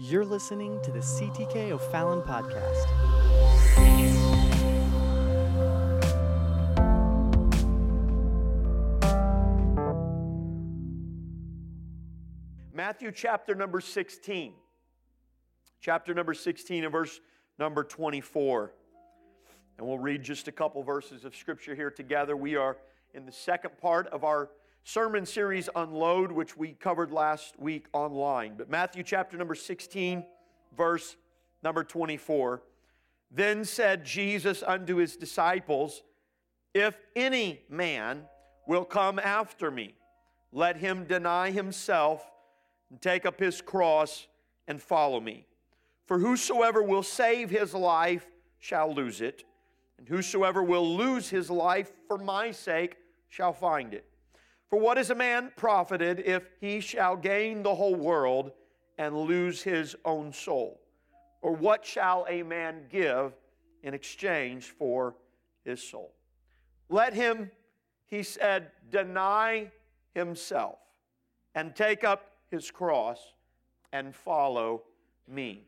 You're listening to the CTK O'Fallon podcast. Matthew chapter number 16. Chapter number 16 and verse number 24. And we'll read just a couple verses of scripture here together. We are in the second part of our sermon series Unload, which we covered last week online. But Matthew chapter number 16, verse number 24. Then said Jesus unto his disciples, If any man will come after me, let him deny himself and take up his cross and follow me. For whosoever will save his life shall lose it, and whosoever will lose his life for my sake shall find it. For what is a man profited if he shall gain the whole world and lose his own soul? Or what shall a man give in exchange for his soul? Let him, he said, deny himself and take up his cross and follow me.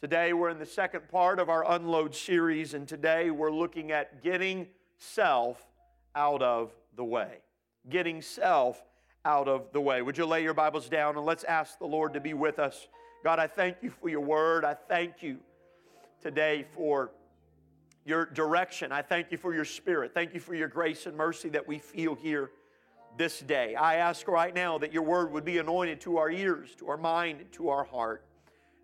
Today we're in the second part of our Unload series, and today we're looking at getting self out of the way. Getting self out of the way. Would you lay your Bibles down and let's ask the Lord to be with us? God, I thank you for your word. I thank you today for your direction. I thank you for your spirit. Thank you for your grace and mercy that we feel here this day. I ask right now that your word would be anointed to our ears, to our mind, to our heart.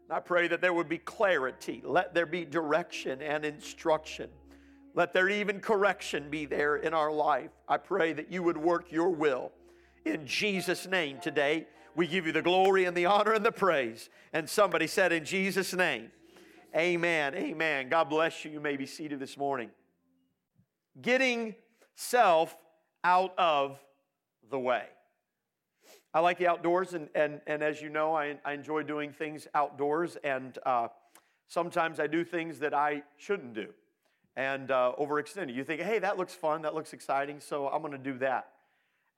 And I pray that there would be clarity. Let there be direction and instruction. Let there even correction be there in our life. I pray that you would work your will. In Jesus' name today, we give you the glory and the honor and the praise. And somebody said, In Jesus' name, amen. Amen. God bless you. You may be seated this morning. Getting self out of the way. I like the outdoors, and, and, and as you know, I, I enjoy doing things outdoors, and uh, sometimes I do things that I shouldn't do and uh, overextended. You think, hey, that looks fun, that looks exciting, so I'm going to do that.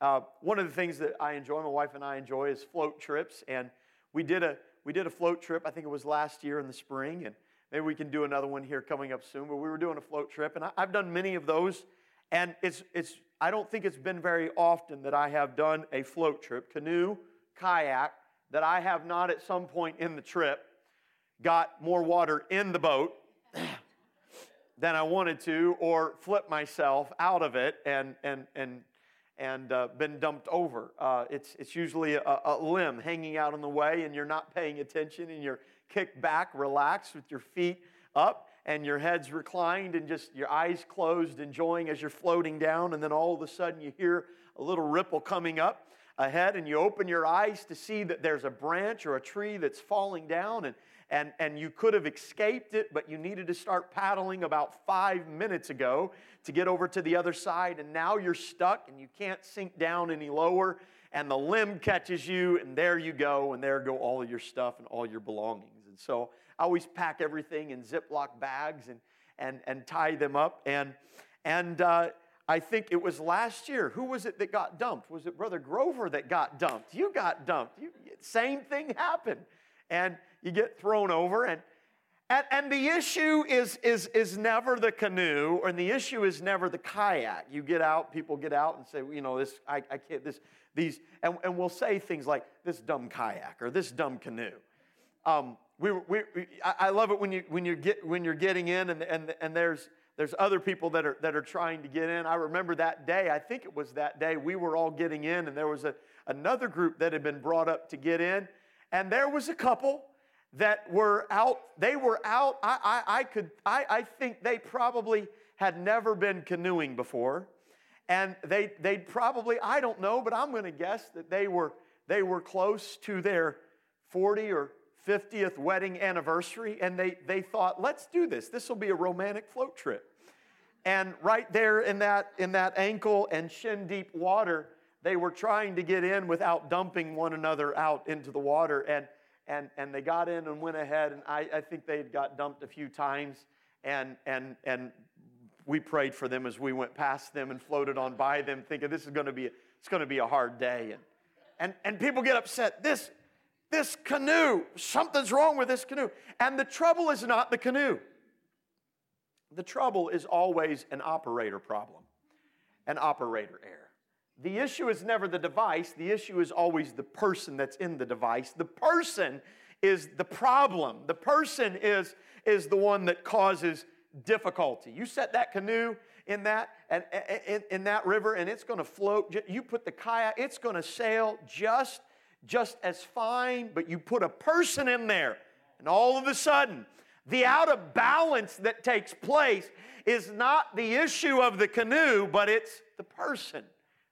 Uh, one of the things that I enjoy, my wife and I enjoy, is float trips, and we did a we did a float trip. I think it was last year in the spring, and maybe we can do another one here coming up soon. But we were doing a float trip, and I, I've done many of those, and it's it's I don't think it's been very often that I have done a float trip, canoe, kayak, that I have not at some point in the trip got more water in the boat than I wanted to, or flip myself out of it and and and and uh, been dumped over. Uh, it's it's usually a, a, limb hanging out in the way, and you're not paying attention, and you're kicked back, relaxed with your feet up, and your head's reclined, and just your eyes closed, enjoying as you're floating down, and then all of a sudden you hear a little ripple coming up ahead, and you open your eyes to see that there's a branch or a tree that's falling down, and and, and you could have escaped it, but you needed to start paddling about five minutes ago to get over to the other side, and now you're stuck and you can't sink down any lower, and the limb catches you, and there you go, and there go all your stuff and all your belongings. And so I always pack everything in Ziploc bags and, and, and tie them up. And, and uh, I think it was last year. Who was it that got dumped? Was it Brother Grover that got dumped? You got dumped. You, same thing happened. And you get thrown over. And, and, and the issue is, is, is never the canoe, and the issue is never the kayak. You get out, people get out and say, you know, this, I, I can't, this, these, and, and we'll say things like, this dumb kayak or this dumb canoe. Um, we, we, we, I love it when, you, when, you get, when you're getting in and, and, and there's, there's other people that are, that are trying to get in. I remember that day, I think it was that day, we were all getting in, and there was a, another group that had been brought up to get in, and there was a couple that were out, they were out. I, I, I could, I, I think they probably had never been canoeing before. And they, they'd probably, I don't know, but I'm going to guess that they were, they were close to their 40 or 50th wedding anniversary. And they, they thought, let's do this. This will be a romantic float trip. And right there in that, in that ankle and shin deep water, they were trying to get in without dumping one another out into the water. And and, and they got in and went ahead, and I, I think they had got dumped a few times, and, and, and we prayed for them as we went past them and floated on by them, thinking this is going to be, it's going to be a hard day. And, and, and people get upset. This, this canoe, something's wrong with this canoe. And the trouble is not the canoe. The trouble is always an operator problem, an operator error. The issue is never the device, the issue is always the person that's in the device. The person is the problem, the person is, is the one that causes difficulty. You set that canoe in that in, in that river and it's going to float. You put the kayak, it's going to sail just just as fine, but you put a person in there and all of a sudden the out of balance that takes place is not the issue of the canoe, but it's the person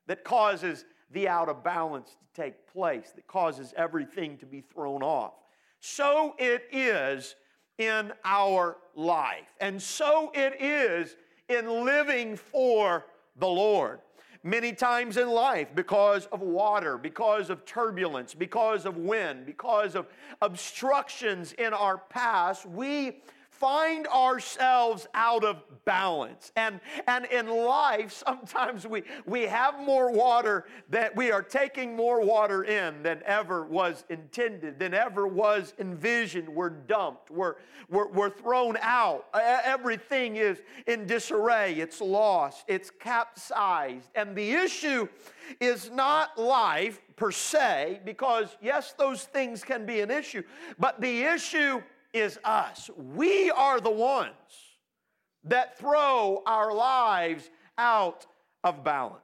that causes the out of balance to take place, that causes everything to be thrown off. So it is in our life, and so it is in living for the Lord. Many times in life, because of water, because of turbulence, because of wind, because of obstructions in our past, we find ourselves out of balance. And, and in life, sometimes we, we have more water that we are taking more water in than ever was intended, than ever was envisioned. We're dumped, we're, we're, we're thrown out. Everything is in disarray, it's lost, it's capsized. And the issue is not life per se, because yes, those things can be an issue, but the issue is us. We are the ones that throw our lives out of balance.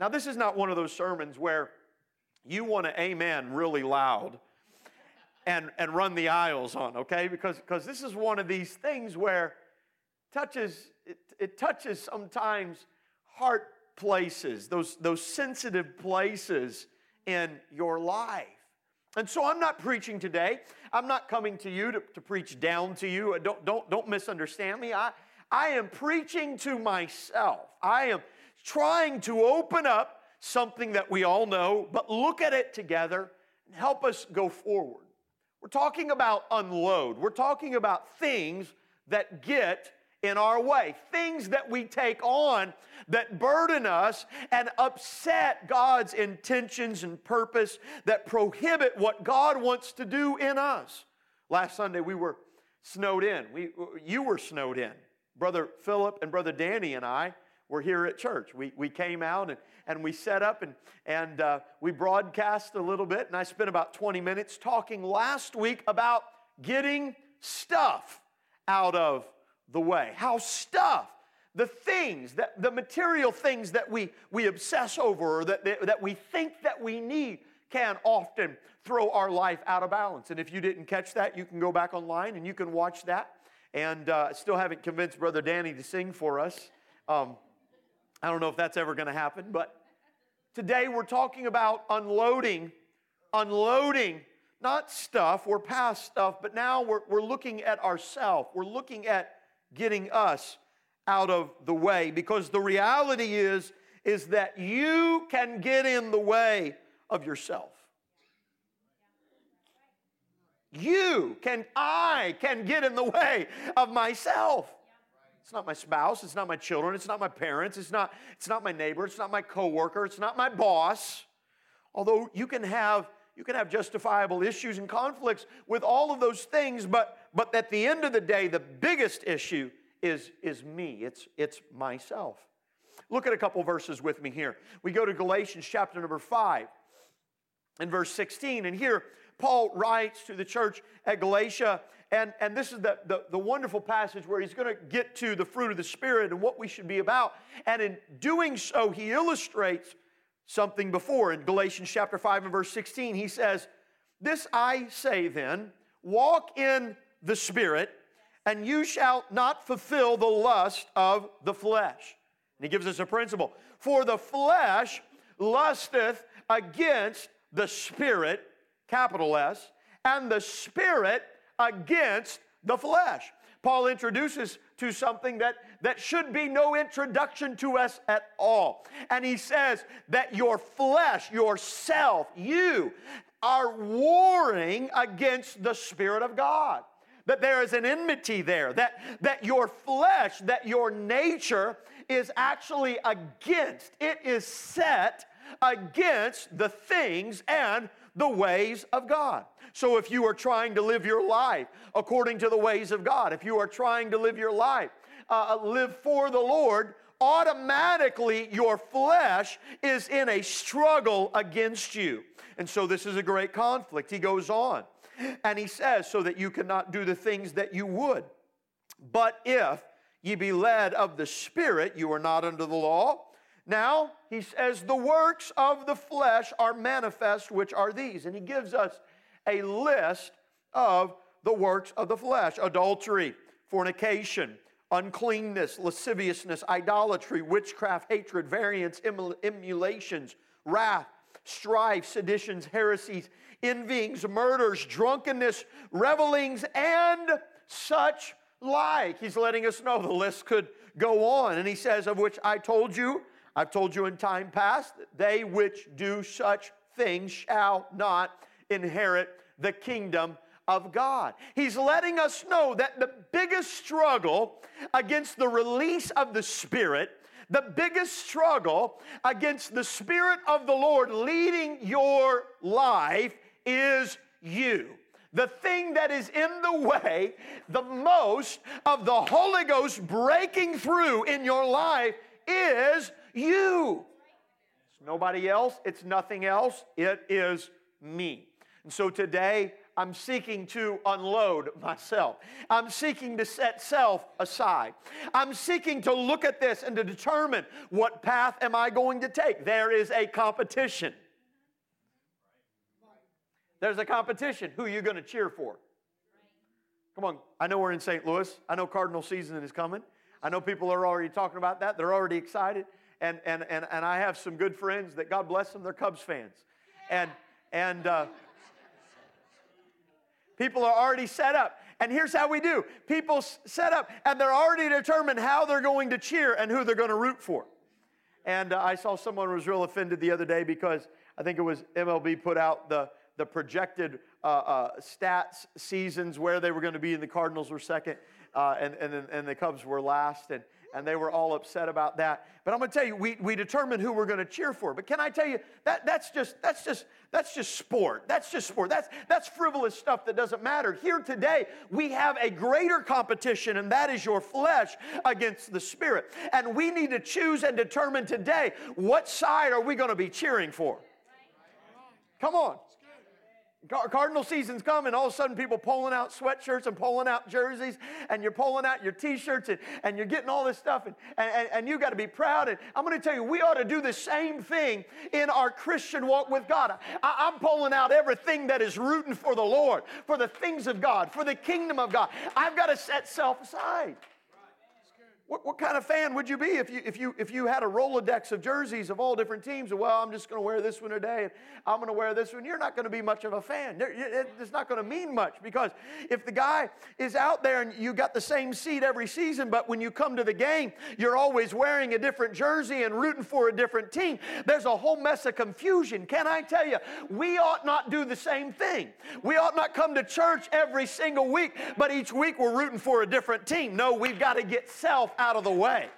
Now, this is not one of those sermons where you want to amen really loud and, and run the aisles on, okay? Because because this is one of these things where touches it, it touches sometimes heart places, those, those sensitive places in your life. And so I'm not preaching today. I'm not coming to you to, to preach down to you. Don't, don't, don't misunderstand me. I, I am preaching to myself. I am trying to open up something that we all know, but look at it together and help us go forward. We're talking about unload. We're talking about things that get in our way, things that we take on that burden us and upset God's intentions and purpose that prohibit what God wants to do in us. Last Sunday we were snowed in. We, you were snowed in. Brother Philip and Brother Danny and I were here at church. We, we came out and, and we set up and, and uh, we broadcast a little bit, and I spent about 20 minutes talking last week about getting stuff out of the way. How stuff, the things, that, the material things that we, we obsess over or that, that we think that we need can often throw our life out of balance. And if you didn't catch that, you can go back online and you can watch that. And uh, still haven't convinced Brother Danny to sing for us. Um, I don't know if that's ever going to happen, but today we're talking about unloading, unloading not stuff, we're past stuff, but now we're, we're looking at ourselves. We're looking at getting us out of the way because the reality is is that you can get in the way of yourself. You can, I can get in the way of myself. It's not my spouse, it's not my children, it's not my parents, it's not, it's not my neighbor, it's not my coworker, it's not my boss. Although you can have you can have justifiable issues and conflicts with all of those things, but, but at the end of the day, the biggest issue is, is me, it's, it's myself. Look at a couple verses with me here. We go to Galatians chapter number 5 and verse 16, and here Paul writes to the church at Galatia, and, and this is the, the, the wonderful passage where he's going to get to the fruit of the Spirit and what we should be about. And in doing so, he illustrates something before. In Galatians chapter 5 and verse 16, he says, This I say then, walk in the Spirit, and you shall not fulfill the lust of the flesh. And he gives us a principle. For the flesh lusteth against the Spirit, capital S, and the Spirit against the flesh. Paul introduces to something that, that should be no introduction to us at all. And he says that your flesh, yourself, you are warring against the Spirit of God. That there is an enmity there, that, that your flesh, that your nature is actually against, it is set against the things and the ways of God. So if you are trying to live your life according to the ways of God, if you are trying to live your life, uh, live for the Lord, automatically your flesh is in a struggle against you. And so this is a great conflict. He goes on and he says, so that you cannot do the things that you would. But if ye be led of the Spirit, you are not under the law. Now, he says, the works of the flesh are manifest, which are these. And he gives us a list of the works of the flesh adultery, fornication, uncleanness, lasciviousness, idolatry, witchcraft, hatred, variance, emulations, wrath, strife, seditions, heresies, envyings, murders, drunkenness, revelings, and such like. He's letting us know the list could go on. And he says, Of which I told you, I've told you in time past, they which do such things shall not inherit the kingdom of God. He's letting us know that the biggest struggle against the release of the Spirit, the biggest struggle against the Spirit of the Lord leading your life is you. The thing that is in the way the most of the Holy Ghost breaking through in your life is you. It's nobody else, it's nothing else, it is me. And so today, I'm seeking to unload myself. I'm seeking to set self aside. I'm seeking to look at this and to determine what path am I going to take. There is a competition. There's a competition. Who are you going to cheer for? Come on, I know we're in St. Louis. I know Cardinal season is coming. I know people are already talking about that. They're already excited. And, and, and, and I have some good friends that God bless them, they're Cubs fans. And, and, uh, People are already set up. And here's how we do people set up, and they're already determined how they're going to cheer and who they're going to root for. And uh, I saw someone was real offended the other day because I think it was MLB put out the, the projected uh, uh, stats seasons where they were going to be, and the Cardinals were second, uh, and, and, and the Cubs were last. And, and they were all upset about that. But I'm going to tell you, we, we determine who we're going to cheer for. But can I tell you, that, that's, just, that's, just, that's just sport. That's just sport. That's, that's frivolous stuff that doesn't matter. Here today, we have a greater competition, and that is your flesh against the spirit. And we need to choose and determine today what side are we going to be cheering for? Come on. Cardinal season's coming, all of a sudden people pulling out sweatshirts and pulling out jerseys, and you're pulling out your t-shirts and, and you're getting all this stuff, and, and, and you got to be proud. And I'm going to tell you, we ought to do the same thing in our Christian walk with God. I, I'm pulling out everything that is rooting for the Lord, for the things of God, for the kingdom of God. I've got to set self aside. What, what, kind of fan would you be if you, if, you, if you had a Rolodex of jerseys of all different teams? Well, I'm just going to wear this one today, and I'm going to wear this one. You're not going to be much of a fan. It's not going to mean much because if the guy is out there and you got the same seat every season, but when you come to the game, you're always wearing a different jersey and rooting for a different team, there's a whole mess of confusion. Can I tell you, we ought not do the same thing. We ought not come to church every single week, but each week we're rooting for a different team. No, we've got to get self out of the way.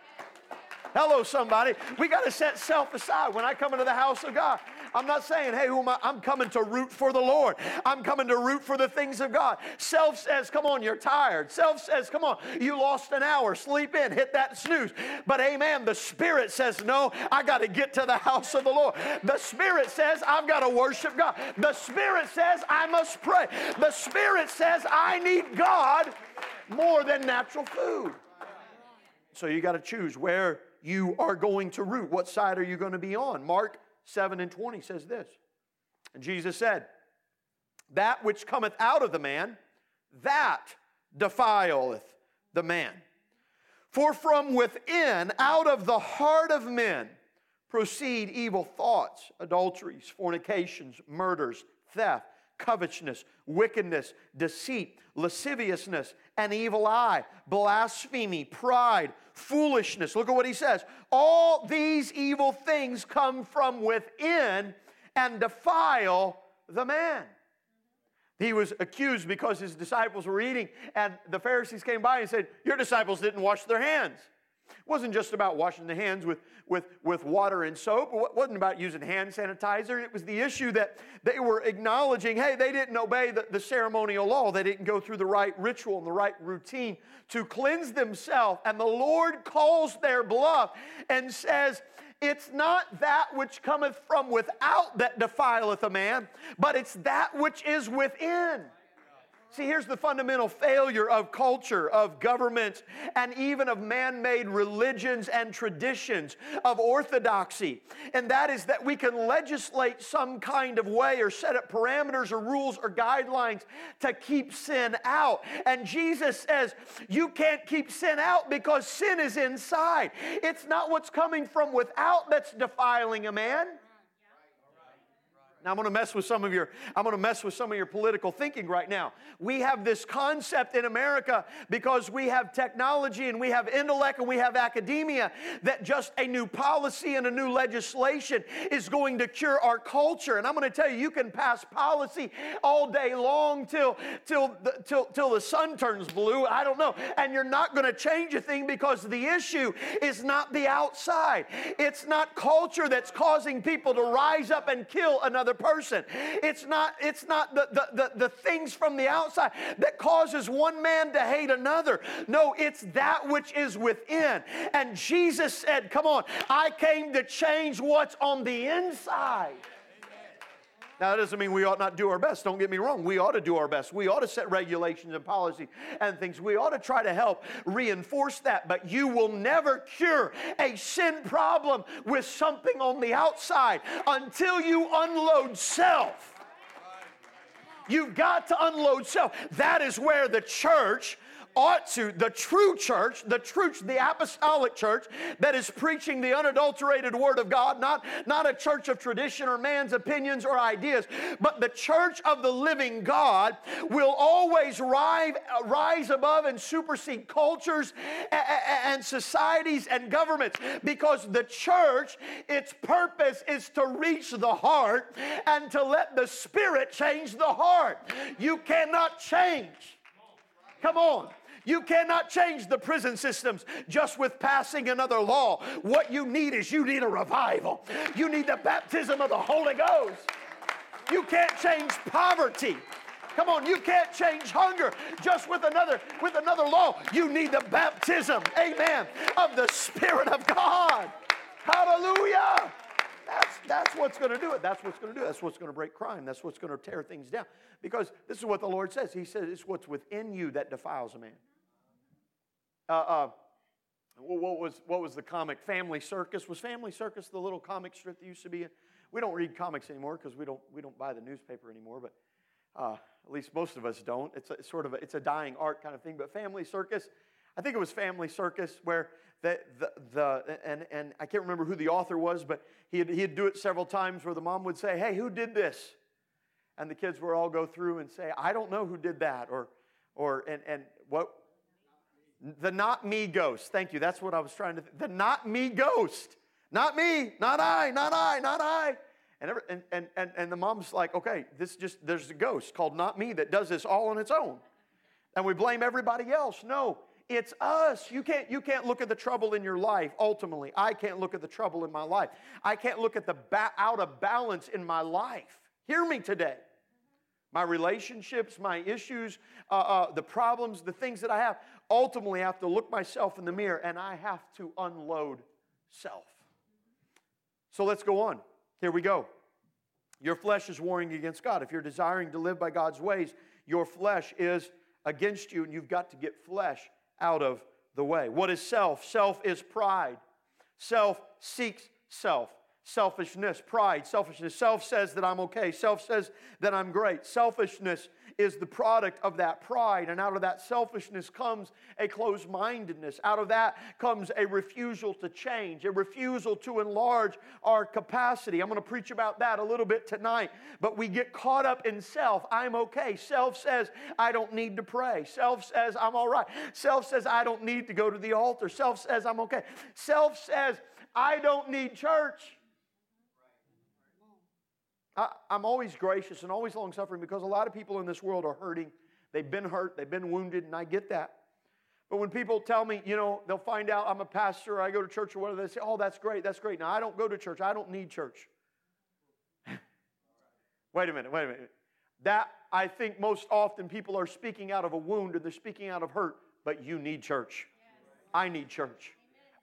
Hello, somebody. We got to set self aside. When I come into the house of God, I'm not saying, hey, who am I? I'm coming to root for the Lord. I'm coming to root for the things of God. Self says, come on, you're tired. Self says, come on, you lost an hour. Sleep in, hit that snooze. But amen, the Spirit says, no, I got to get to the house of the Lord. The Spirit says, I've got to worship God. The Spirit says, I must pray. The Spirit says, I need God more than natural food. So you got to choose where you are going to root. What side are you going to be on? Mark 7 and 20 says this. And Jesus said, That which cometh out of the man, that defileth the man. For from within, out of the heart of men, proceed evil thoughts, adulteries, fornications, murders, theft covetousness, wickedness, deceit, lasciviousness, an evil eye, blasphemy, pride, foolishness. Look at what he says. All these evil things come from within and defile the man. He was accused because his disciples were eating, and the Pharisees came by and said, Your disciples didn't wash their hands. It wasn't just about washing the hands with, with, with water and soap. It wasn't about using hand sanitizer. It was the issue that they were acknowledging hey, they didn't obey the, the ceremonial law. They didn't go through the right ritual and the right routine to cleanse themselves. And the Lord calls their bluff and says, it's not that which cometh from without that defileth a man, but it's that which is within. See, here's the fundamental failure of culture, of government, and even of man made religions and traditions, of orthodoxy. And that is that we can legislate some kind of way or set up parameters or rules or guidelines to keep sin out. And Jesus says, You can't keep sin out because sin is inside. It's not what's coming from without that's defiling a man. Now I'm going to mess with some of your I'm going to mess with some of your political thinking right now. We have this concept in America because we have technology and we have intellect and we have academia that just a new policy and a new legislation is going to cure our culture. And I'm going to tell you you can pass policy all day long till till the, till till the sun turns blue, I don't know. And you're not going to change a thing because the issue is not the outside. It's not culture that's causing people to rise up and kill another person. It's not, it's not the, the, the, the things from the outside that causes one man to hate another. No, it's that which is within. And Jesus said, Come on, I came to change what's on the inside. Now, that doesn't mean we ought not do our best. Don't get me wrong. We ought to do our best. We ought to set regulations and policy and things. We ought to try to help reinforce that. But you will never cure a sin problem with something on the outside until you unload self. You've got to unload self. That is where the church ought to, the true church, the true, the apostolic church that is preaching the unadulterated word of God, not, not a church of tradition or man's opinions or ideas, but the church of the living God will always rise, rise above and supersede cultures and societies and governments because the church, its purpose is to reach the heart and to let the Spirit change the heart. You cannot change. Come on. You cannot change the prison systems just with passing another law. What you need is you need a revival. You need the baptism of the Holy Ghost. You can't change poverty. Come on, you can't change hunger just with another with another law. You need the baptism, amen, of the Spirit of God. Hallelujah. That's, that's what's going to do it. That's what's going to do it. That's what's going to break crime. That's what's going to tear things down. Because this is what the Lord says. He says it's what's within you that defiles a man. Uh, uh, what was what was the comic Family Circus? Was Family Circus the little comic strip that used to be? In? We don't read comics anymore because we don't we don't buy the newspaper anymore. But uh, at least most of us don't. It's, a, it's sort of a, it's a dying art kind of thing. But Family Circus, I think it was Family Circus where the, the, the and, and I can't remember who the author was, but he'd, he'd do it several times where the mom would say, Hey, who did this? And the kids would all go through and say, I don't know who did that. Or, or and, and what, the not me ghost. Thank you. That's what I was trying to. Th- the not me ghost. Not me. Not I. Not I. Not I. And, every, and, and, and, and the mom's like, okay, this just, there's a ghost called not me that does this all on its own. And we blame everybody else. No, it's us. You can't, you can't look at the trouble in your life, ultimately. I can't look at the trouble in my life. I can't look at the ba- out of balance in my life. Hear me today my relationships, my issues, uh, uh, the problems, the things that I have. Ultimately, I have to look myself in the mirror and I have to unload self. So let's go on. Here we go. Your flesh is warring against God. If you're desiring to live by God's ways, your flesh is against you, and you've got to get flesh out of the way. What is self? Self is pride. Self seeks self selfishness, pride, selfishness. Self says that I'm okay. Self says that I'm great. Selfishness is the product of that pride. And out of that selfishness comes a closed mindedness. Out of that comes a refusal to change, a refusal to enlarge our capacity. I'm going to preach about that a little bit tonight. But we get caught up in self. I'm okay. Self says, I don't need to pray. Self says, I'm all right. Self says, I don't need to go to the altar. Self says, I'm okay. Self says, I don't need church. I, am always gracious and always long suffering because a lot of people in this world are hurting. They've been hurt, they've been wounded, and I get that. But when people tell me, you know, they'll find out I'm a pastor, I go to church or whatever, they say, oh, that's great, that's great. Now, I don't go to church, I don't need church. wait a minute, wait a minute. That, I think, most often people are speaking out of a wound and they're speaking out of hurt, but you need church. I need church.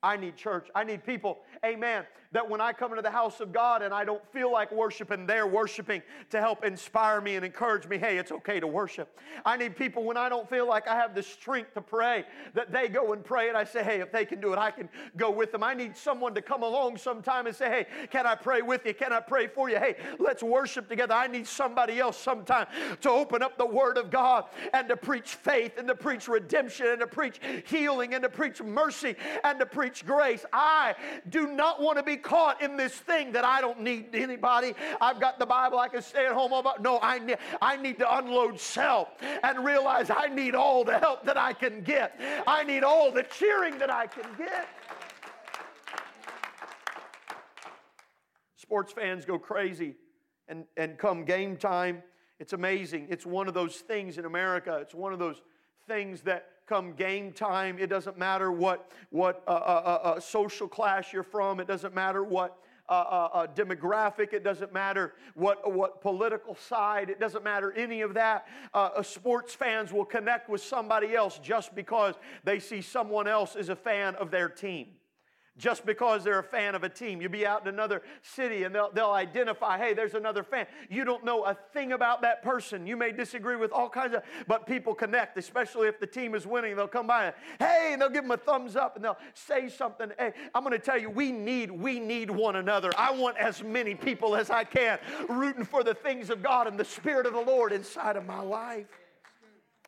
I need church. I need people, amen, that when I come into the house of God and I don't feel like worshiping, they're worshiping to help inspire me and encourage me. Hey, it's okay to worship. I need people when I don't feel like I have the strength to pray, that they go and pray and I say, hey, if they can do it, I can go with them. I need someone to come along sometime and say, hey, can I pray with you? Can I pray for you? Hey, let's worship together. I need somebody else sometime to open up the Word of God and to preach faith and to preach redemption and to preach healing and to preach mercy and to preach grace. I do not want to be caught in this thing that I don't need anybody. I've got the Bible, I can stay at home all about. No, I need, I need to unload self and realize I need all the help that I can get. I need all the cheering that I can get. Sports fans go crazy and, and come game time. It's amazing. It's one of those things in America. It's one of those things that come game time. It doesn't matter what, what uh, uh, uh, uh social class you're from, it doesn't matter what. Uh, demographic, it doesn't matter what, what political side, it doesn't matter any of that. sports fans will connect with somebody else just because they see someone else is a fan of their team just because they're a fan of a team. You'll be out in another city and they'll, they'll identify, hey, there's another fan. You don't know a thing about that person. You may disagree with all kinds of, but people connect, especially if the team is winning. They'll come by and, hey, and they'll give them a thumbs up and they'll say something. Hey, I'm going to tell you, we need, we need one another. I want as many people as I can rooting for the things of God and the Spirit of the Lord inside of my life.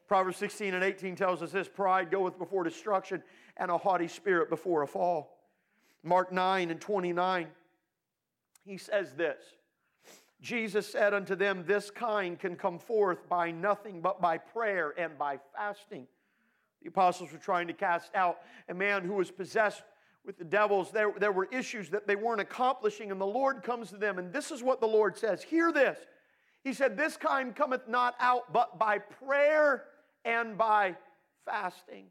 Proverbs 16 and 18 tells us this pride goeth before destruction and a haughty spirit before a fall. Mark 9 and 29, he says this Jesus said unto them, This kind can come forth by nothing but by prayer and by fasting. The apostles were trying to cast out a man who was possessed with the devils. There, there were issues that they weren't accomplishing, and the Lord comes to them, and this is what the Lord says Hear this. He said, This kind cometh not out but by prayer and by fasting.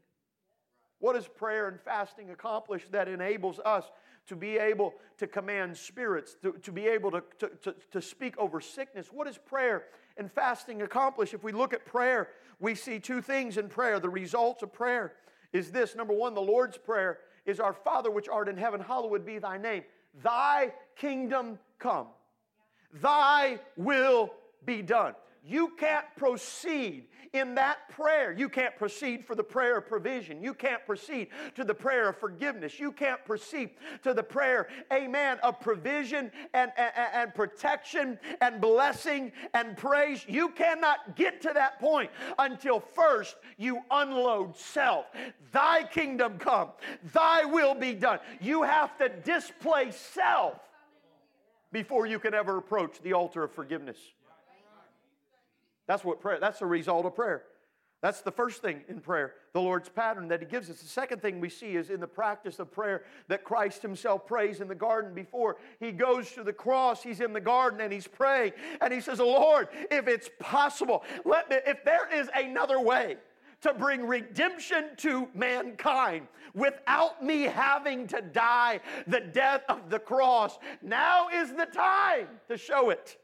What does prayer and fasting accomplish that enables us to be able to command spirits, to, to be able to, to, to, to speak over sickness? What does prayer and fasting accomplish? If we look at prayer, we see two things in prayer. The results of prayer is this number one, the Lord's Prayer is Our Father which art in heaven, hallowed be thy name. Thy kingdom come, thy will be done. You can't proceed in that prayer. You can't proceed for the prayer of provision. You can't proceed to the prayer of forgiveness. You can't proceed to the prayer, amen, of provision and, and, and protection and blessing and praise. You cannot get to that point until first you unload self. Thy kingdom come, thy will be done. You have to displace self before you can ever approach the altar of forgiveness. That's what prayer, that's the result of prayer. That's the first thing in prayer, the Lord's pattern that He gives us. The second thing we see is in the practice of prayer that Christ Himself prays in the garden before He goes to the cross. He's in the garden and He's praying. And He says, Lord, if it's possible, let me, if there is another way to bring redemption to mankind without me having to die the death of the cross, now is the time to show it.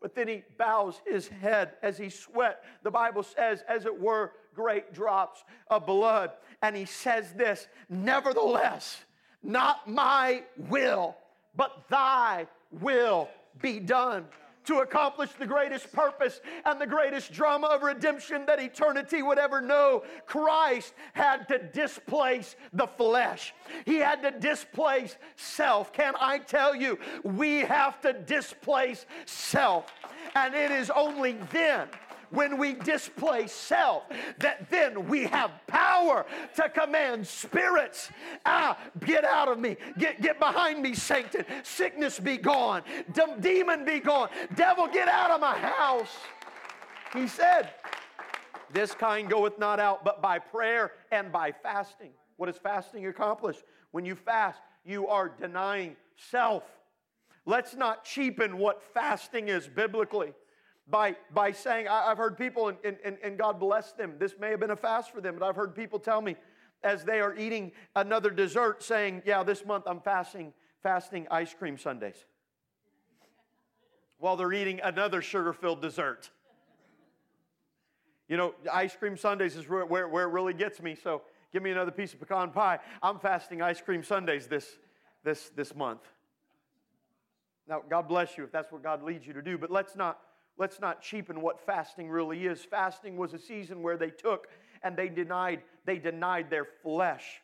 But then he bows his head as he sweat. The Bible says, as it were, great drops of blood. And he says this Nevertheless, not my will, but thy will be done to accomplish the greatest purpose and the greatest drama of redemption that eternity would ever know. Christ had to displace the flesh, He had to displace self. Can I tell you, we have to displace self. And it is only then when we displace self, that then we have power to command spirits. Ah, get out of me. Get, get behind me, Satan. Sickness be gone. De- demon be gone. Devil, get out of my house. He said, This kind goeth not out but by prayer and by fasting. What does fasting accomplish? When you fast, you are denying self. Let's not cheapen what fasting is biblically. By, by saying, I, have heard people, and, and, and God bless them, this may have been a fast for them, but I've heard people tell me as they are eating another dessert saying, Yeah, this month I'm fasting, fasting ice cream sundaes. While they're eating another sugar filled dessert. You know, ice cream sundaes is where, where, where, it really gets me, so give me another piece of pecan pie. I'm fasting ice cream sundaes this, this, this month. Now, God bless you if that's what God leads you to do, but let's not, let's not cheapen what fasting really is. Fasting was a season where they took and they denied, they denied their flesh.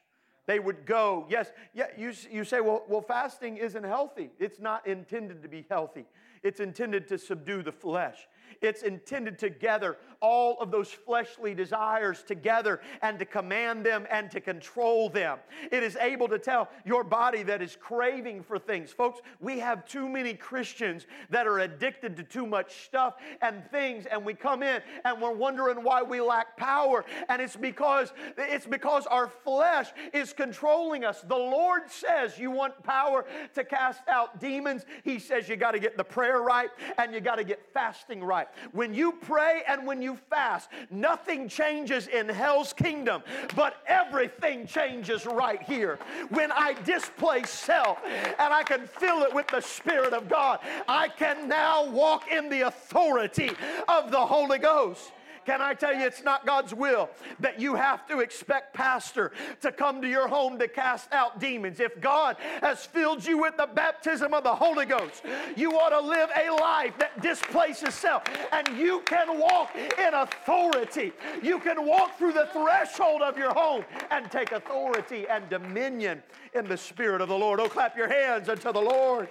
They would go, yes, yeah, you, you say, well, well, fasting isn't healthy. It's not intended to be healthy. It's intended to subdue the flesh. It's intended to gather all of those fleshly desires together and to command them and to control them. It is able to tell your body that is craving for things. Folks, we have too many Christians that are addicted to too much stuff and things, and we come in and we're wondering why we lack power. And it's because it's because our flesh is controlling us. The Lord says you want power to cast out demons. He says you got to get the prayer right and you got to get fasting right right. When you pray and when you fast, nothing changes in hell's kingdom, but everything changes right here. When I displace self and I can fill it with the Spirit of God, I can now walk in the authority of the Holy Ghost. Can I tell you, it's not God's will that you have to expect pastor to come to your home to cast out demons. If God has filled you with the baptism of the Holy Ghost, you ought to live a life that displaces self. And you can walk in authority. You can walk through the threshold of your home and take authority and dominion in the Spirit of the Lord. Oh, clap your hands unto the Lord.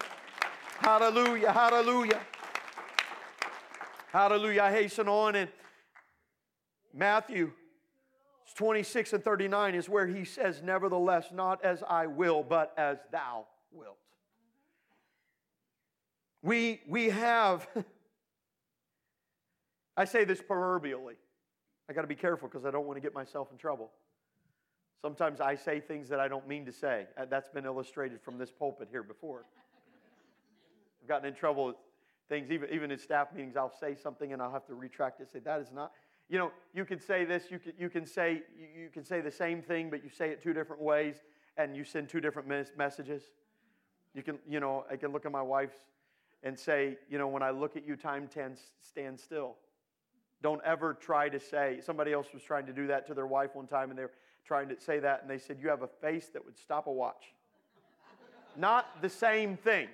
Hallelujah, hallelujah. Hallelujah. I hasten on and Matthew 26 and 39 is where he says, Nevertheless, not as I will, but as thou wilt. We, we have, I say this proverbially. I got to be careful because I don't want to get myself in trouble. Sometimes I say things that I don't mean to say. Uh, that's been illustrated from this pulpit here before. I've gotten in trouble with things, even, even in staff meetings, I'll say something and I'll have to retract it, and say, that is not, you know, you could say this, you can, you can say you can say the same thing, but you say it two different ways, and you send two different messages. You can, you know, I can look at my wife and say, you know, when I look at you, time tends stand still. Don't ever try to say. Somebody else was trying to do that to their wife one time, and they were trying to say that, and they said, "You have a face that would stop a watch." not the same thing.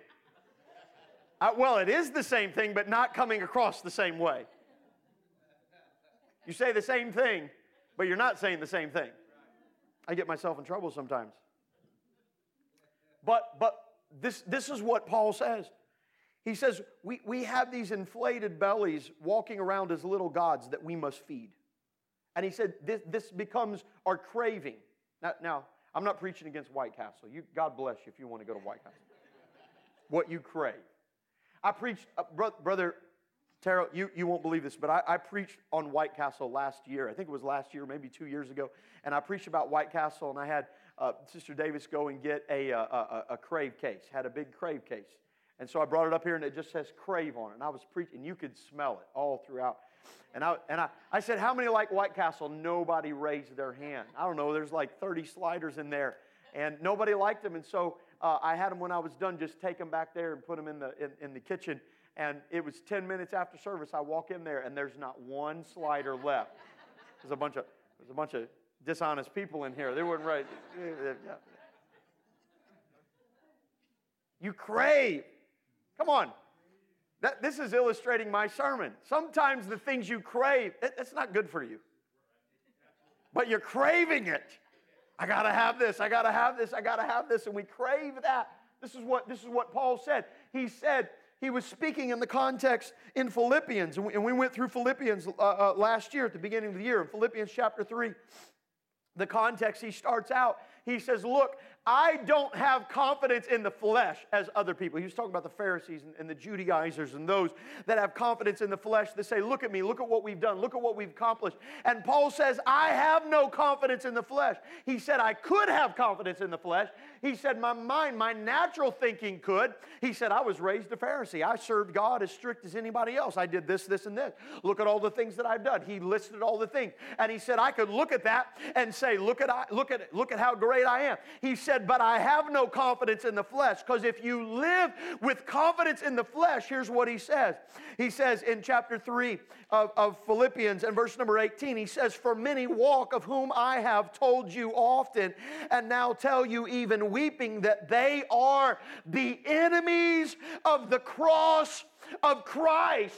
Uh, well, it is the same thing, but not coming across the same way. You say the same thing, but you're not saying the same thing. I get myself in trouble sometimes. But but this this is what Paul says. He says, we, we have these inflated bellies walking around as little gods that we must feed. And he said, this, this becomes our craving. Now, now, I'm not preaching against White Castle. You, God bless you if you want to go to White Castle. what you crave. I preached, uh, bro, brother Tara, you, you won't believe this, but I, I, preached on White Castle last year. I think it was last year, maybe two years ago. And I preached about White Castle, and I had uh, Sister Davis go and get a, a, a, a, crave case, had a big crave case. And so I brought it up here, and it just says crave on it. And I was preaching, and you could smell it all throughout. And, I, and I, I said, How many like White Castle? Nobody raised their hand. I don't know, there's like 30 sliders in there. And nobody liked them. And so uh, I had them when I was done, just take them back there and put them in the, in, in the kitchen. And it was 10 minutes after service. I walk in there, and there's not one slider left. There's a bunch of, there's a bunch of dishonest people in here. They weren't right. You crave. Come on. That, this is illustrating my sermon. Sometimes the things you crave, it, it's not good for you. But you're craving it. I gotta have this, I gotta have this, I gotta have this, and we crave that. This is what, this is what Paul said. He said, he was speaking in the context in Philippians, and we, and we went through Philippians uh, uh, last year at the beginning of the year, in Philippians chapter 3. The context, he starts out He says, Look, I don't have confidence in the flesh as other people. He was talking about the Pharisees and, and, the Judaizers and those that have confidence in the flesh that say, Look at me, look at what we've done, look at what we've accomplished. And Paul says, I have no confidence in the flesh. He said, I could have confidence in the flesh. He said, My mind, my natural thinking could. He said, I was raised a Pharisee. I served God as strict as anybody else. I did this, this, and this. Look at all the things that I've done. He listed all the things. And he said, I could look at that and say, Look at, look at, look at how great I am. He said, said, But I have no confidence in the flesh. Because if you live with confidence in the flesh, here's what he says. He says in chapter 3 of, of Philippians and verse number 18, he says, For many walk of whom I have told you often, and now tell you even weeping, that they are the enemies of the cross of Christ.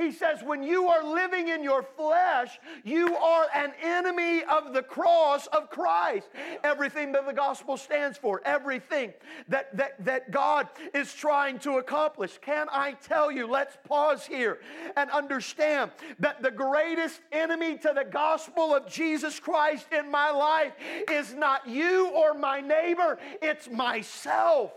He says, when you are living in your flesh, you are an enemy of the cross of Christ. Everything that the gospel stands for, everything that, that, that God is trying to accomplish. Can I tell you, let's pause here and understand that the greatest enemy to the gospel of Jesus Christ in my life is not you or my neighbor, it's myself.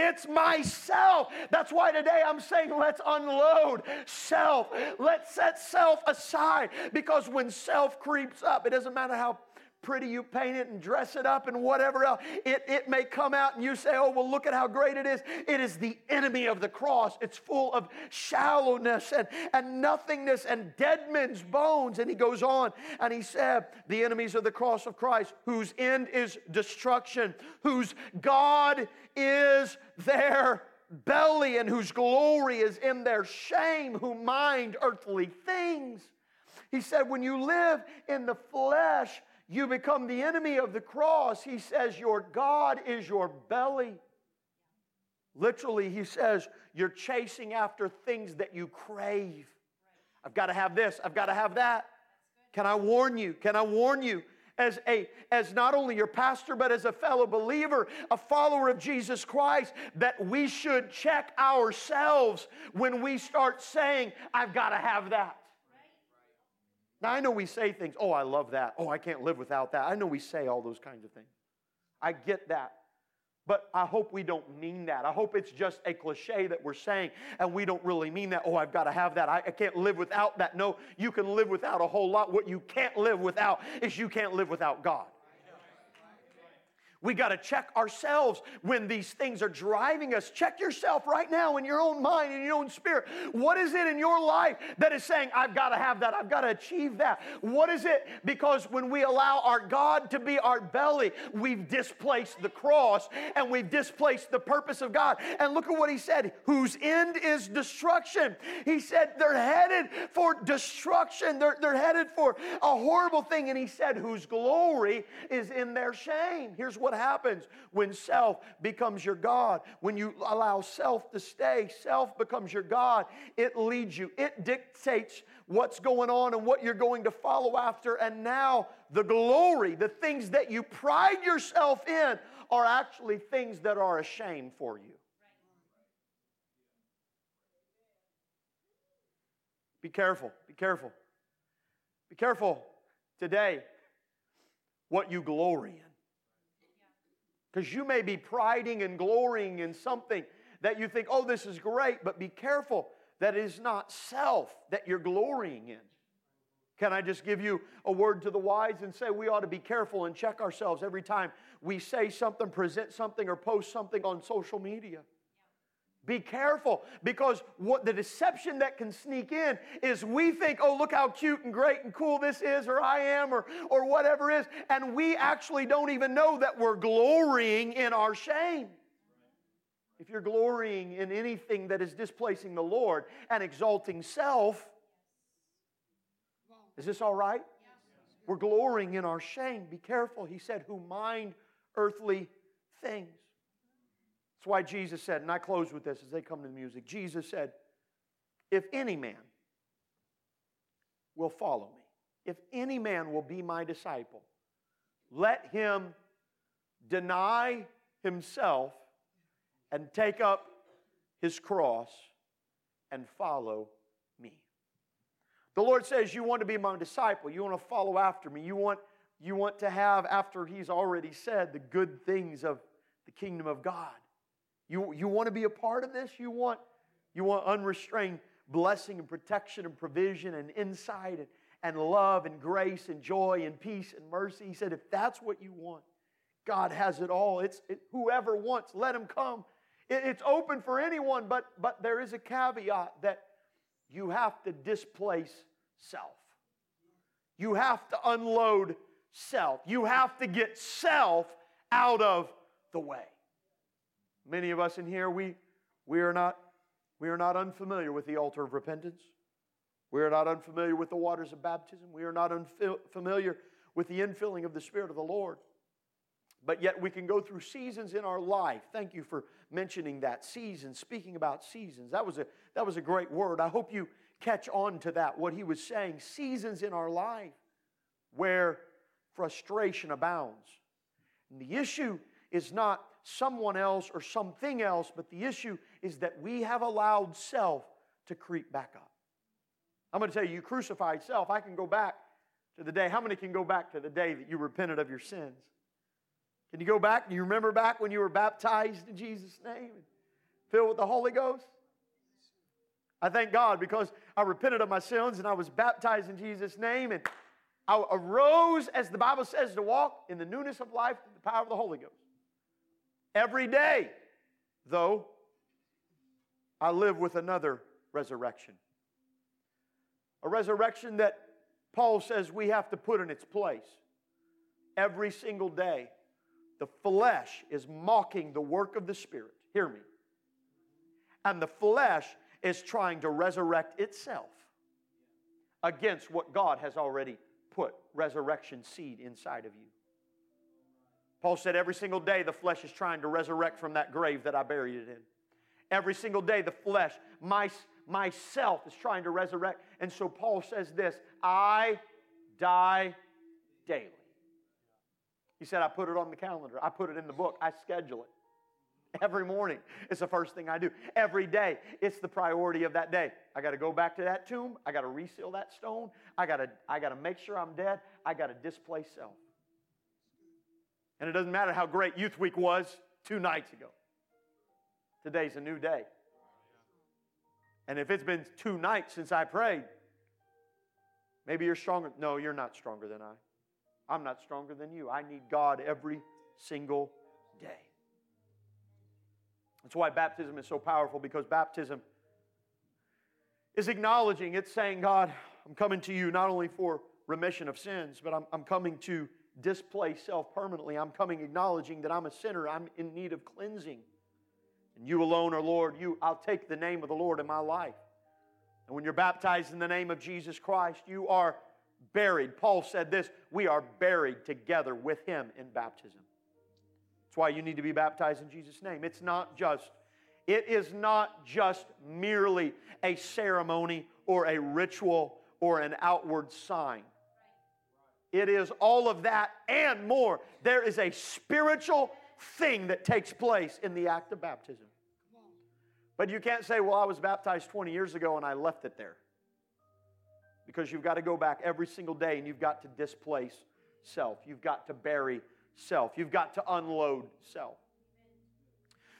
It's myself. That's why today I'm saying let's unload self. Let's set self aside because when self creeps up, it doesn't matter how pretty you paint it and dress it up and whatever else, it, it may come out and you say, oh, well, look at how great it is. It is the enemy of the cross. It's full of shallowness and, and nothingness and dead men's bones. And he goes on and he said, the enemies of the cross of Christ, whose end is destruction, whose God is their belly and whose glory is in their shame, who mind earthly things. He said, when you live in the flesh, you become the enemy of the cross. He says, Your God is your belly. Literally, he says, You're chasing after things that you crave. I've got to have this, I've got to have that. Can I warn you? Can I warn you? As, a, as not only your pastor, but as a fellow believer, a follower of Jesus Christ, that we should check ourselves when we start saying, I've got to have that. Now, I know we say things, oh, I love that. Oh, I can't live without that. I know we say all those kinds of things. I get that. But I hope we don't mean that. I hope it's just a cliche that we're saying and we don't really mean that. Oh, I've got to have that. I, I, can't live without that. No, you can live without a whole lot. What you can't live without is you can't live without God. We got to check ourselves when these things are driving us. Check yourself right now in your own mind, in your own spirit. What is it in your life that is saying, I've got to have that, I've got to achieve that? What is it? Because when we allow our God to be our belly, we've displaced the cross and we've displaced the purpose of God. And look at what he said whose end is destruction. He said they're headed for destruction, they're, they're headed for a horrible thing. And he said, whose glory is in their shame. Here's what what happens when self becomes your God. When you allow self to stay, self becomes your God. It leads you, it dictates what's going on and what you're going to follow after. And now the glory, the things that you pride yourself in, are actually things that are a shame for you. Be careful, be careful. Be careful today what you glory in. Because you may be priding and glorying in something that you think, oh, this is great, but be careful that it is not self that you're glorying in. Can I just give you a word to the wise and say we ought to be careful and check ourselves every time we say something, present something, or post something on social media? Be careful because what the deception that can sneak in is we think, oh, look how cute and great and cool this is, or I am, or, or whatever is, and we actually don't even know that we're glorying in our shame. If you're glorying in anything that is displacing the Lord and exalting self, is this all right? We're glorying in our shame. Be careful, he said, who mind earthly things. That's why Jesus said, and I close with this as they come to the music. Jesus said, If any man will follow me, if any man will be my disciple, let him deny himself and take up his cross and follow me. The Lord says, You want to be my disciple, you want to follow after me, you want you want to have after He's already said the good things of the kingdom of God. You, you want to be a part of this? You want, you want unrestrained blessing and protection and provision and insight and, and love and grace and joy and peace and mercy. He said, if that's what you want, God has it all. It's it, whoever wants, let him come. It, it's open for anyone, but, but there is a caveat that you have to displace self. You have to unload self. You have to get self out of the way. Many of us in here, we, we, are not, we are not unfamiliar with the altar of repentance. We are not unfamiliar with the waters of baptism. We are not unfamiliar with the infilling of the Spirit of the Lord. But yet we can go through seasons in our life. Thank you for mentioning that. Seasons, speaking about seasons. That was a, that was a great word. I hope you catch on to that, what he was saying. Seasons in our life where frustration abounds. And the issue is not someone else or something else, but the issue is that we have allowed self to creep back up. I'm going to tell you, you crucified self. I can go back to the day. How many can go back to the day that you repented of your sins? Can you go back? Do you remember back when you were baptized in Jesus' name and filled with the Holy Ghost? I thank God because I repented of my sins and I was baptized in Jesus' name and I arose, as the Bible says, to walk in the newness of life through the power of the Holy Ghost. Every day, though, I live with another resurrection. A resurrection that Paul says we have to put in its place. Every single day, the flesh is mocking the work of the Spirit. Hear me. And the flesh is trying to resurrect itself against what God has already put resurrection seed inside of you. Paul said, Every single day the flesh is trying to resurrect from that grave that I buried it in. Every single day the flesh, my, myself, is trying to resurrect. And so Paul says this I die daily. He said, I put it on the calendar, I put it in the book, I schedule it. Every morning, it's the first thing I do. Every day, it's the priority of that day. I got to go back to that tomb. I got to reseal that stone. I got to I got to make sure I'm dead. I got to displace self. And it doesn't matter how great Youth Week was two nights ago. Today's a new day. And if it's been two nights since I prayed, maybe you're stronger. No, you're not stronger than I. I'm not stronger than you. I need God every single day. That's why baptism is so powerful because baptism is acknowledging, it's saying, God, I'm coming to you not only for remission of sins, but I'm, I'm coming to displace self permanently. I'm coming acknowledging that I'm a sinner. I'm in need of cleansing. And you alone are Lord. You, I'll take the name of the Lord in my life. And when you're baptized in the name of Jesus Christ, you are buried. Paul said this we are buried together with him in baptism. That's why you need to be baptized in Jesus' name. It's not just, it is not just merely a ceremony or a ritual or an outward sign. It is all of that and more. There is a spiritual thing that takes place in the act of baptism. But you can't say, well, I was baptized 20 years ago and I left it there. Because you've got to go back every single day and you've got to displace self. You've got to bury self. You've got to unload self.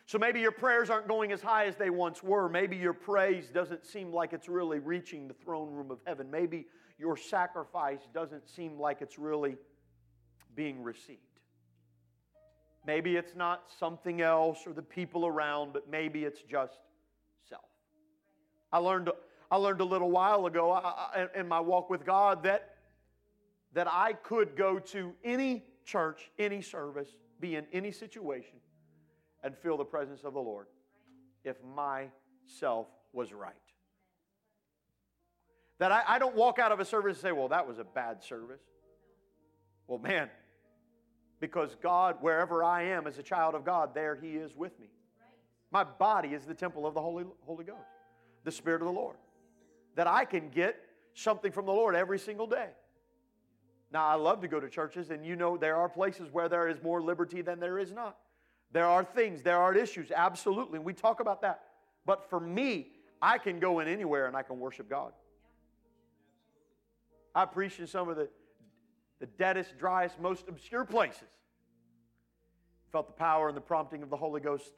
So maybe your prayers aren't going as high as they once were. Maybe your praise doesn't seem like it's really reaching the throne room of heaven. Maybe your sacrifice doesn't seem like it's really being received. Maybe it's not something else or the people around, but maybe it's just self. I learned, I learned a little while ago in my walk with God that, that I could go to any church, any service, be in any situation, and feel the presence of the Lord if myself was right. That I, I don't walk out of a service and say, well, that was a bad service. Well, man, because God, wherever I am as a child of God, there He is with me. My body is the temple of the Holy, Holy Ghost, the Spirit of the Lord. That I can get something from the Lord every single day. Now, I love to go to churches, and you know there are places where there is more liberty than there is not. There are things, there are issues, absolutely. And We talk about that. But for me, I can go in anywhere and I can worship God. I preached in some of the the deadest, driest, most obscure places, felt the power and the prompting of the Holy Ghost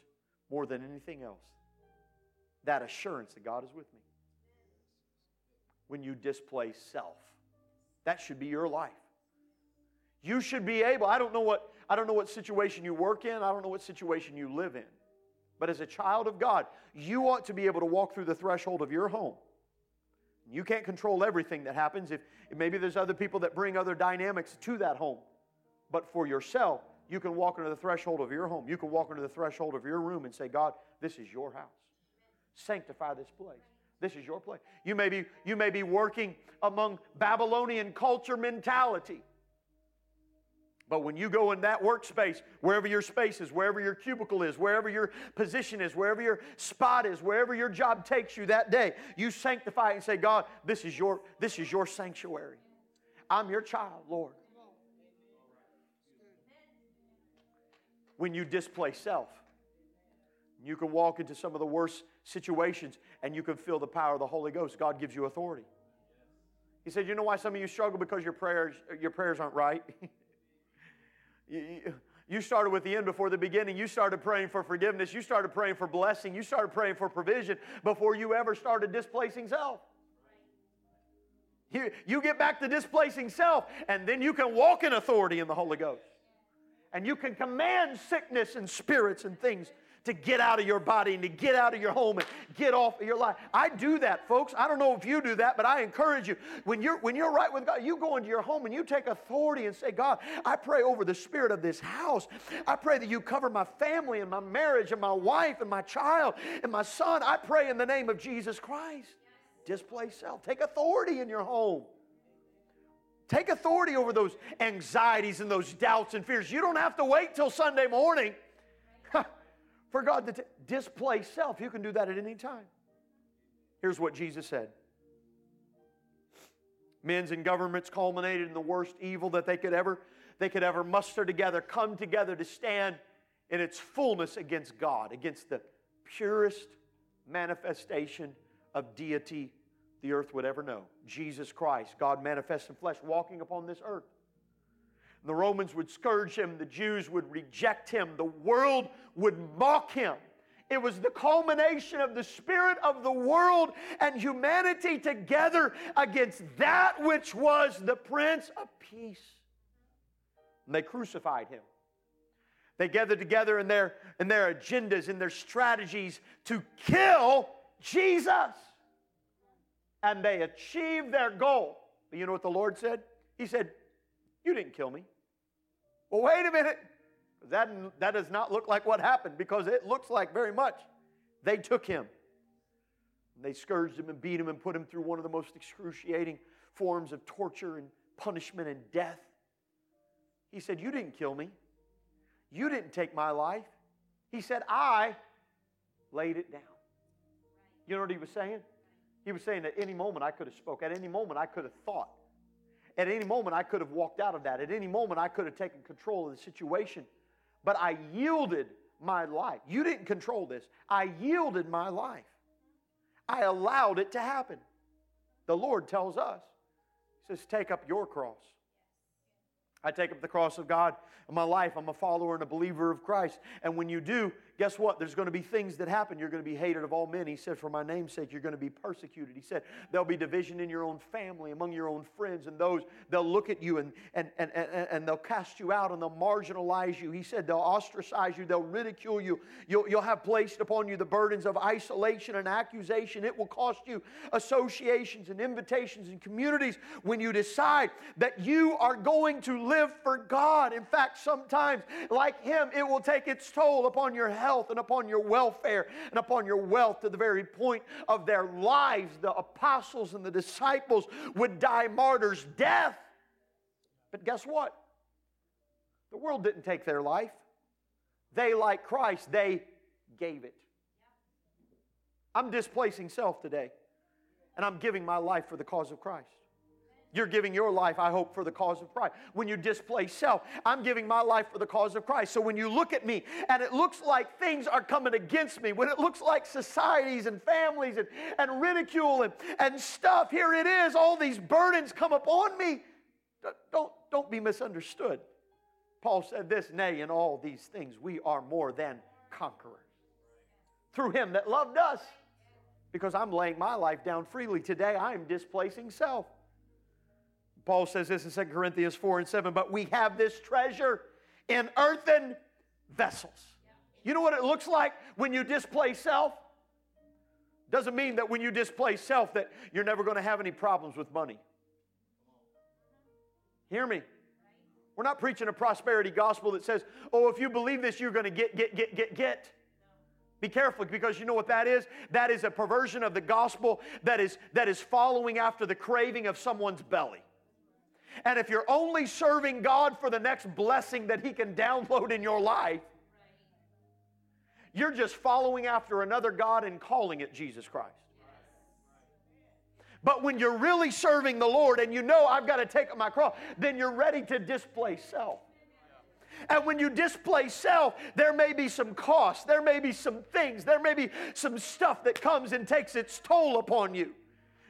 more than anything else. That assurance that God is with me. When you display self, that should be your life. You should be able, I don't know what I don't know what situation you work in, I don't know what situation you live in. But as a child of God, you ought to be able to walk through the threshold of your home. You can't control everything that happens. If, maybe there's other people that bring other dynamics to that home. But for yourself, you can walk into the threshold of your home. You can walk into the threshold of your room and say, God, this is your house. Sanctify this place. This is your place. You may be, you may be working among Babylonian culture mentality. But when you go in that workspace, wherever your space is, wherever your cubicle is, wherever your position is, wherever your spot is, wherever your job takes you that day, you sanctify it and say, God, this is your, this is your sanctuary. I'm your child, Lord. When you display self, you can walk into some of the worst situations and you can feel the power of the Holy Ghost. God gives you authority. He said, You know why some of you struggle? Because your prayers, your prayers aren't right. You started with the end before the beginning. You started praying for forgiveness. You started praying for blessing. You started praying for provision before you ever started displacing self. You, you get back to displacing self, and then you can walk in authority in the Holy Ghost. And you can command sickness and spirits and things to get out of your body and to get out of your home and get off of your life. I do that, folks. I don't know if you do that, but I encourage you. When you're when you're right with God, you go into your home and you take authority and say, God, I pray over the spirit of this house. I pray that you cover my family and my marriage and my wife and my child and my son. I pray in the name of Jesus Christ. Display self. Take authority in your home. Take authority over those anxieties and those doubts and fears. You don't have to wait till Sunday morning for God to t- display self. You can do that at any time. Here's what Jesus said Men's and governments culminated in the worst evil that they could ever they could ever muster together, come together to stand in its fullness against God, against the purest manifestation of deity the earth would ever know. Jesus Christ, God manifest in flesh, walking upon this earth. The Romans would scourge him, the Jews would reject him, the world would mock him. It was the culmination of the spirit of the world and humanity together against that which was the Prince of Peace. And they crucified him. They gathered together in their, in their agendas, in their strategies to kill Jesus. And they achieved their goal. But you know what the Lord said? He said, You didn't kill me. Well, wait a minute. That, that does not look like what happened because it looks like very much. They took him. They scourged him and beat him and put him through one of the most excruciating forms of torture and punishment and death. He said, You didn't kill me. You didn't take my life. He said, I laid it down. You know what he was saying? He was saying at any moment I could have spoke. At any moment I could have thought. At any moment, I could have walked out of that. At any moment, I could have taken control of the situation. But I yielded my life. You didn't control this. I yielded my life. I allowed it to happen. The Lord tells us, He says, Take up your cross. I take up the cross of God in my life. I'm a follower and a believer of Christ. And when you do, guess what? There's going to be things that happen. You're going to be hated of all men. He said, For my name's sake, you're going to be persecuted. He said, There'll be division in your own family, among your own friends, and those, they'll look at you and, and, and, and, and they'll cast you out and they'll marginalize you. He said, They'll ostracize you, they'll ridicule you. You'll, you'll have placed upon you the burdens of isolation and accusation. It will cost you associations and invitations and communities when you decide that you are going to live for God. In fact, sometimes, like Him, it will take its toll upon your health health and upon your welfare and upon your wealth to the very point of their lives. The apostles and the disciples would die martyrs' death. But guess what? The world didn't take their life. They, like Christ, they gave it. I'm displacing self today, and I'm giving my life for the cause of Christ. You're giving your life, I hope, for the cause of Christ. When you display self, I'm giving my life for the cause of Christ. So when you look at me and it looks like things are coming against me, when it looks like societies and families and, and ridicule and, and stuff, here it is, all these burdens come upon me. Don't, don't be misunderstood. Paul said this Nay, in all these things, we are more than conquerors through him that loved us. Because I'm laying my life down freely. Today, I'm displacing self. Paul says this in 2 Corinthians 4 and 7 But we have this treasure in earthen vessels. You know what it looks like when you display self? Doesn't mean that when you display self that you're never going to have any problems with money. Hear me. We're not preaching a prosperity gospel that says, oh, if you believe this, you're going to get, get, get, get, get. Be careful because you know what that is? That is a perversion of the gospel that is, that is following after the craving of someone's belly. And if you're only serving God for the next blessing that He can download in your life, you're just following after another God and calling it Jesus Christ. But when you're really serving the Lord and you know I've got to take up my cross, then you're ready to display self. And when you display self, there may be some cost, there may be some things, there may be some stuff that comes and takes its toll upon you.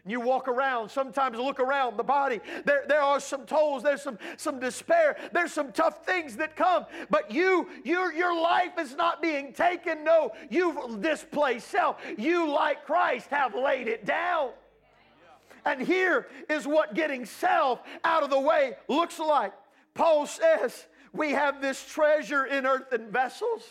You walk around, sometimes look around the body. There, there are some tolls, there's some, some despair, there's some tough things that come. But you, your, your life is not being taken. No, you've displaced self. You, like Christ, have laid it down. And here is what getting self out of the way looks like. Paul says, We have this treasure in earthen vessels,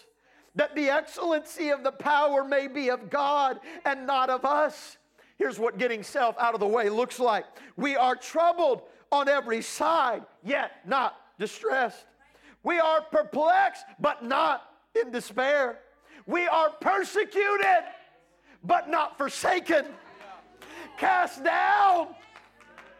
that the excellency of the power may be of God and not of us. Here's what getting self out of the way looks like we are troubled on every side, yet not distressed. We are perplexed, but not in despair. We are persecuted, but not forsaken cast down.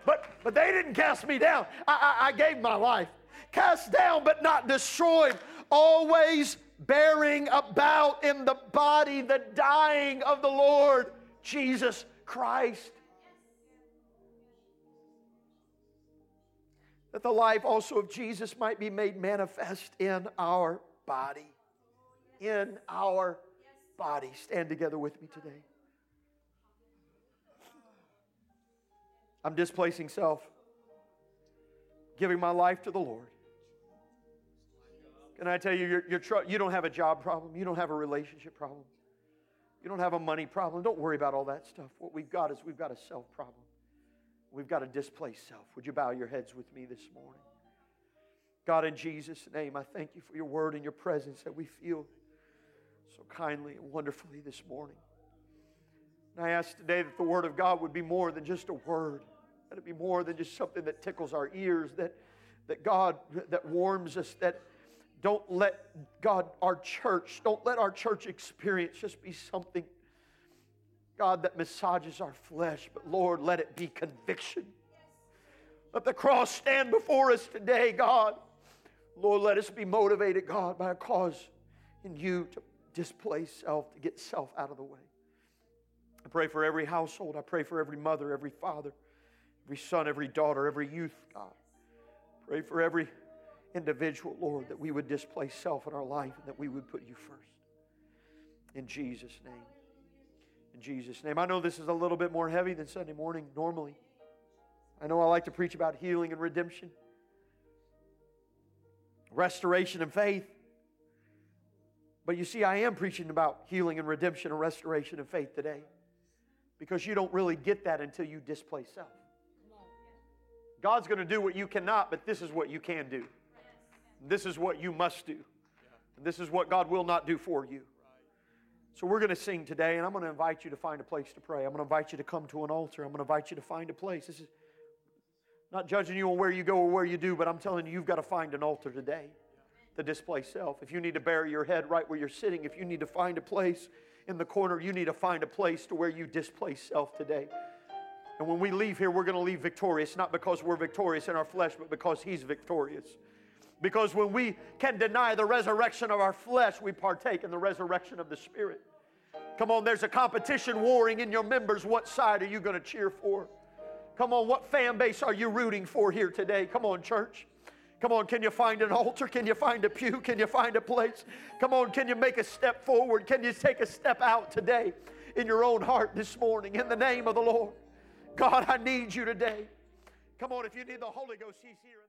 But, but they didn't cast me down. I, I, I gave my life. Cast down, but not destroyed. Always bearing about in the body the dying of the Lord Jesus Christ. That the life also of Jesus might be made manifest in our body. In our body. Stand together with me today. I'm displacing self, giving my life to the Lord. Can I tell you, you're, you're tr- you don't have a job problem, you don't have a relationship problem, you don't have a money problem. Don't worry about all that stuff. What we've got is we've got a self problem. We've got a displaced self. Would you bow your heads with me this morning? God, in Jesus' name, I thank you for your word and your presence that we feel so kindly and wonderfully this morning. And I ask today that the Word of God would be more than just a word, that it be more than just something that tickles our ears, that, that God, that warms us, that don't let God, our church, don't let our church experience just be something, God, that massages our flesh, but Lord, let it be conviction. Let the cross stand before us today, God. Lord, let us be motivated, God, by a cause in you to displace self, to get self out of the way. I pray for every household. I pray for every mother, every father, every son, every daughter, every youth, God. Pray for every individual, Lord, that we would displace self in our life and that we would put you first. In Jesus' name. In Jesus' name. I know this is a little bit more heavy than Sunday morning normally. I know I like to preach about healing and redemption, restoration and faith. But you see, I am preaching about healing and redemption and restoration and faith today because you don't really get that until you displace self. God's going to do what you cannot, but this is what you can do. This is what you must do. This is what God will not do for you. So we're going to sing today, and I'm going to invite you to find a place to pray. I'm going to invite you to come to an altar. I'm going to invite you to find a place. This is not judging you on where you go or where you do, but I'm telling you, you've got to find an altar today to display self. If you need to bury your head right where you're sitting, if you need to find a place in the corner, you need to find a place to where you displace self today. And when we leave here, we're going to leave victorious, not because we're victorious in our flesh, but because He's victorious. Because when we can deny the resurrection of our flesh, we partake in the resurrection of the Spirit. Come on, there's a competition warring in your members. What side are you going to cheer for? Come on, what fan base are you rooting for here today? Come on, church. Come on, can you find an altar? Can you find a pew? Can you find a place? Come on, can you make a step forward? Can you take a step out today in your own heart this morning in the name of the Lord? God, I need you today. Come on, if you need the Holy Ghost, He's here.